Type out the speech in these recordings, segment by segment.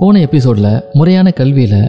போன எபிசோடில் முறையான கல்வியில்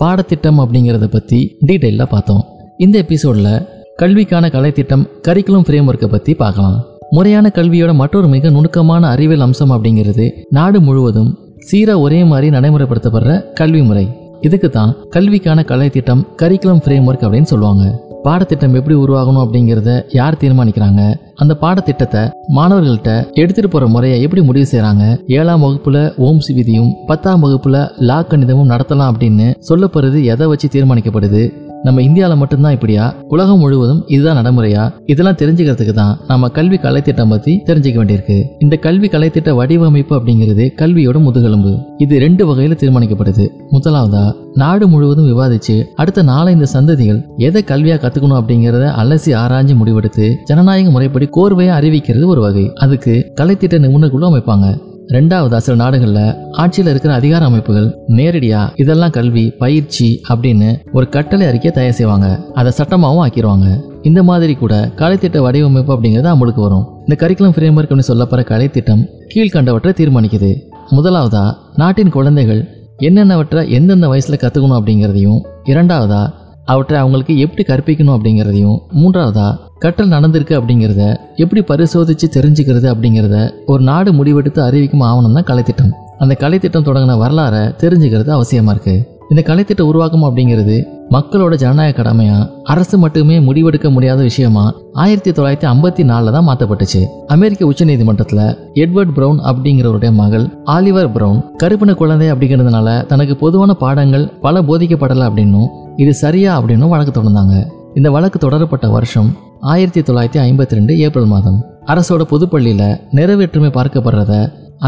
பாடத்திட்டம் அப்படிங்கிறத பற்றி டீட்டெயிலாக பார்த்தோம். இந்த எபிசோடில் கல்விக்கான கலைத்திட்டம் கரிக்குலம் ஃப்ரேம் ஒர்க்கை பற்றி பார்க்கலாம். முறையான கல்வியோட மற்றொரு மிக நுணுக்கமான அறிவியல் அம்சம் அப்படிங்கிறது நாடு முழுவதும் சீராக ஒரே மாதிரி நடைமுறைப்படுத்தப்படுற கல்வி முறை. இதுக்கு தான் கல்விக்கான கலைத்திட்டம் கரிக்குலம் ஃப்ரேம் ஒர்க் அப்படின்னு சொல்லுவாங்க. பாடத்திட்டம் எப்படி உருவாகணும் அப்படிங்கிறத யார் தீர்மானிக்கிறாங்க? அந்த பாடத்திட்டத்தை மாணவர்கள்ட்ட எடுத்துட்டு போற முறையை எப்படி முடிவு செய்யறாங்க ஏழாம் வகுப்புல ஓம்ஸ் விதியும் பத்தாம் வகுப்புல லா கணிதமும் நடத்தலாம் அப்படின்னு சொல்லப்படுறது எதை வச்சு தீர்மானிக்கப்படுது? நம்ம இந்தியாவில் மட்டும்தான் இப்படியா? உலகம் முழுவதும் இதுதான் நடைமுறையா? இதெல்லாம் தெரிஞ்சுக்கிறதுக்கு தான் நம்ம கல்வி கலைத்திட்டம் பத்தி தெரிஞ்சுக்க வேண்டியிருக்கு. இந்த கல்வி கலைத்திட்ட வடிவமைப்பு அப்படிங்கிறது கல்வியோட முதுகெலும்பு. இது ரெண்டு வகையில தீர்மானிக்கப்படுது. முதலாவதா நாடு முழுவதும் விவாதிச்சு அடுத்த நாலஞ்சு சந்ததிகள் எதை கல்வியா கத்துக்கணும் அப்படிங்கறத அலசி ஆராய்ஞ்சு முடிவெடுத்து ஜனநாயக முறைப்படி கோர்வையா அறிவிக்கிறது ஒரு வகை. அதுக்கு கலைத்திட்ட நிபுணர்களும் அமைப்பாங்க. ரெண்டாவதா சில நாடுகளில் ஆட்சியில் இருக்கிற அதிகார அமைப்புகள் நேரடியா இதெல்லாம் கல்வி பயிற்சி அப்படின்னு ஒரு கட்டளை அறிக்கையை தயார் செய்வாங்க. அதை சட்டமாகவும் ஆக்கிடுவாங்க இந்த மாதிரி கூட கலைத்திட்ட வடிவமைப்பு அப்படிங்கிறது அமலுக்கு வரும். இந்த கரிக்குலம் ஃப்ரேம்வொர்க் அப்படின்னு சொல்லப்படுற கலைத்திட்டம் கீழ்கண்டவற்றை தீர்மானிக்குது. முதலாவதா நாட்டின் குழந்தைகள் என்னென்னவற்றை எந்தெந்த வயசில் கற்றுக்கணும் அப்படிங்கிறதையும் இரண்டாவதா அவற்றை அவங்களுக்கு எப்படி கற்பிக்கணும் அப்படிங்கிறதையும் மூன்றாவதா கற்றல் நடந்திருக்கு அப்படிங்கிறத எப்படி பரிசோதித்து தெரிஞ்சுக்கிறது அப்படிங்கிறத ஒரு நாடு முடிவெடுத்து அறிவிக்கும் ஆவணம் தான் கலைத்திட்டம். அந்த கலைத்திட்டம் தொடங்கின வரலாறை தெரிஞ்சுக்கிறது அவசியமாக இருக்குது இந்த கலைத்திட்ட உருவாக்கம் அப்படிங்கிறது மக்களோட ஜனநாயக கடமையா அரசு மட்டுமே முடிவெடுக்க முடியாத விஷயமா ஆயிரத்தி தொள்ளாயிரத்தி ஐம்பத்தி நாலில் தான் மாற்றப்பட்டுச்சு அமெரிக்க உச்சநீதிமன்றத்துல எட்வர்ட் பிரவுன் அப்படிங்கிறவருடைய மகள் ஆலிவர் ப்ரௌன் கருப்பின குழந்தை அப்படிங்கிறதுனால தனக்கு பொதுவான பாடங்கள் பல போதிக்கப்படலை அப்படின்னும் இது சரியா அப்படின்னும் வழக்கு தொடர்ந்தாங்க. இந்த வழக்கு தொடரப்பட்ட வருஷம் ஆயிரத்தி தொள்ளாயிரத்தி ஐம்பத்தி ரெண்டு ஏப்ரல் மாதம். அரசோட பொதுப்பள்ளியில் நிறைவேற்றுமை பார்க்கப்படுறத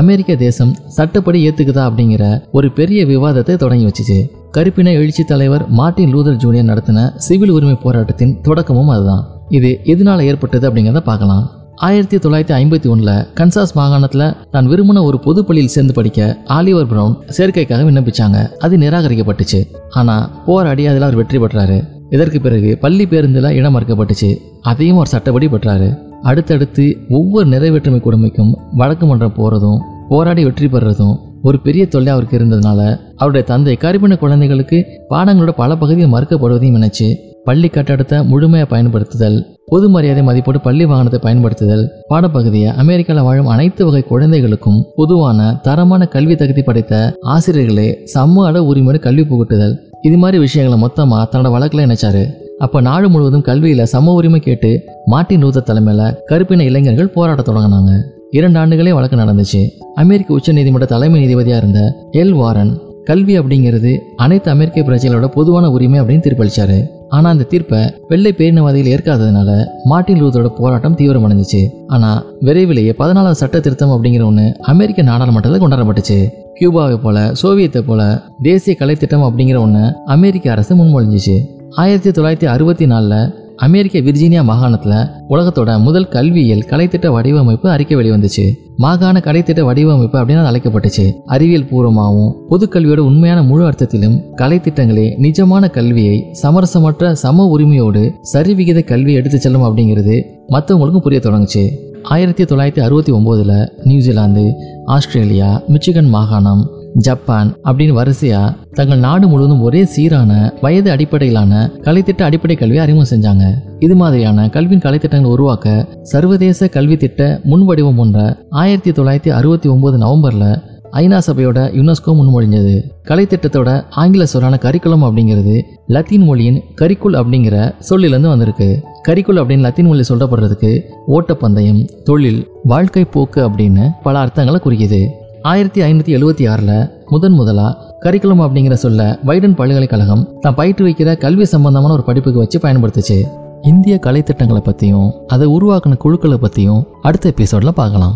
அமெரிக்க தேசம் சட்டப்படி ஏத்துக்குதா அப்படிங்கிற ஒரு பெரிய விவாதத்தை தொடங்கி வச்சுச்சு. கருப்பின எழுச்சி தலைவர் மார்ட்டின் லூதர் ஜூனியர் நடத்தின சிவில் உரிமை போராட்டத்தின் தொடக்கமும் அதுதான். இது எதனால ஏற்பட்டது அப்படிங்கிறத பார்க்கலாம். ஆயிரத்தி தொள்ளாயிரத்தி ஐம்பத்தி ஒன்றில் கன்சாஸ் மாகாணத்தில் தான் விரும்பின ஒரு பொது பள்ளியில் சேர்ந்து படிக்க ஆலிவர் பிரவுன் சேர்க்கைக்காக விண்ணப்பிச்சாங்க. அது நிராகரிக்கப்பட்டுச்சு. ஆனால் போராடி அதில் அவர் வெற்றி பெற்றாரு. இதற்கு பிறகு பள்ளி பேருந்தில் இடம் மறுக்கப்பட்டுச்சு. அதையும் அவர் சட்டப்படி பெற்றாரு. அடுத்தடுத்து ஒவ்வொரு நிறைவேற்றுமை கொடுமைக்கும் வழக்கு மன்றம் போகிறதும் போராடி வெற்றி பெறுறதும் ஒரு பெரிய தொல்லை அவருக்கு இருந்ததுனால அவருடைய தந்தை கருப்பின குழந்தைகளுக்கு பாடங்களோட பல பகுதிகள் மறுக்கப்படுவதையும் நினைச்சு பள்ளி கட்டடத்தை முழுமையாக பயன்படுத்துதல் பொது மரியாதை மதிப்போடு பள்ளி வாகனத்தை பயன்படுத்துதல் பாடப்பகுதியை அமெரிக்காவில் வாழும் அனைத்து வகை குழந்தைகளுக்கும் பொதுவான தரமான கல்வி தகுதி படைத்த ஆசிரியர்களே சம அளவு உரிமையோடு கல்வி புகட்டுதல். இது மாதிரி விஷயங்களை மொத்தமாக தன்னோட வழக்கில் நினைச்சாரு அப்போ நாடு முழுவதும் கல்வியில் சம உரிமை கேட்டு மார்ட்டின் லூதர் தலைமையில் கருப்பின இளைஞர்கள் போராட்ட தொடங்கினாங்க. இரண்டு ஆண்டுகளே வழக்கு நடந்துச்சு. அமெரிக்க உச்ச நீதிமன்ற தலைமை நீதிபதியாக இருந்த எல் வாரன் கல்வி அப்படிங்கிறது அனைத்து அமெரிக்க பிரஜைகளோட பொதுவான உரிமை அப்படின்னு தீர்ப்பளிச்சாரு. ஆனா அந்த தீர்ப்பை வெள்ளை பேரினவாதிகள் ஏற்காததுனால மார்ட்டின் லூதரோட போராட்டம் தீவிரமடைஞ்சிச்சு. ஆனா விரைவிலேயே பதினாலாவது சட்ட திருத்தம் அப்படிங்கிற ஒன்று அமெரிக்க நாடாளுமன்றத்தில் கொண்டாடப்பட்டுச்சு. கியூபாவை போல சோவியத்தை போல தேசிய கலைத்திட்டம் அப்படிங்கிற ஒன்று அமெரிக்க அரசு முன்மொழிஞ்சிச்சு. ஆயிரத்தி தொள்ளாயிரத்தி அறுபத்தி நாலில் அமெரிக்க விர்ஜீனியா மாகாணத்தில் உலகத்தோட முதல் கல்வியியல் கலைத்திட்ட வடிவமைப்பு அறிக்கை வெளிவந்துச்சு. மாகாண கலைத்திட்ட வடிவமைப்பு அப்படின்னு அழைக்கப்பட்டுச்சு. அறிவியல் பூர்வமாகவும் பொதுக்கல்வியோட உண்மையான முழு அர்த்தத்திலும் கலைத்திட்டங்களே நிஜமான கல்வியை சமரசமற்ற சம உரிமையோடு சரிவிகித கல்வி எடுத்து செல்லும் அப்படிங்கிறது மற்றவங்களுக்கும் புரிய தொடங்குச்சு. ஆயிரத்தி தொள்ளாயிரத்தி அறுபத்தி ஒம்போதில் நியூசிலாந்து ஆஸ்திரேலியா மிச்சிகன் மாகாணம் ஜப்பான் அப்படின்னு வரிசையா தங்கள் நாடு முழுவதும் ஒரே சீரான வயது அடிப்படையிலான கலைத்திட்ட அடிப்படை கல்வியை அறிமுகம் செஞ்சாங்க. இது மாதிரியான கல்வியின் கலைத்திட்டங்கள் உருவாக்க சர்வதேச கல்வி திட்ட முன்வடிவம் ஒன்ற ஆயிரத்தி தொள்ளாயிரத்தி அறுபத்தி ஒன்பது நவம்பர்ல ஐநா சபையோட யுனெஸ்கோ முன்மொழிஞ்சது கலைத்திட்டத்தோட ஆங்கில சொல்லான கரிக்குலம் அப்படிங்கிறது லத்தீன் மொழியின் கரிக்குல் அப்படிங்கிற சொல்லிலிருந்து வந்திருக்கு. கரிக்குல் அப்படின்னு லத்தீன் மொழி சொல்லப்படுறதுக்கு ஓட்டப்பந்தயம் தொழில் வாழ்க்கை போக்கு அப்படின்னு பல அர்த்தங்களை குறிக்குது. ஆயிரத்தி ஐநூற்றி எழுபத்தி ஆறில் முதன் முதலா கரிக்குலம் அப்படிங்கிற சொல்ல வைடன் பல்கலைக்கழகம் தான் பயிற்று வைக்கிற கல்வி சம்பந்தமான ஒரு படிப்புக்கு வச்சு பயன்படுத்துச்சு. இந்திய கலைத்திட்டங்களை பற்றியும் அதை உருவாக்கின குழுக்களை பற்றியும் அடுத்த எபிசோடில் பார்க்கலாம்.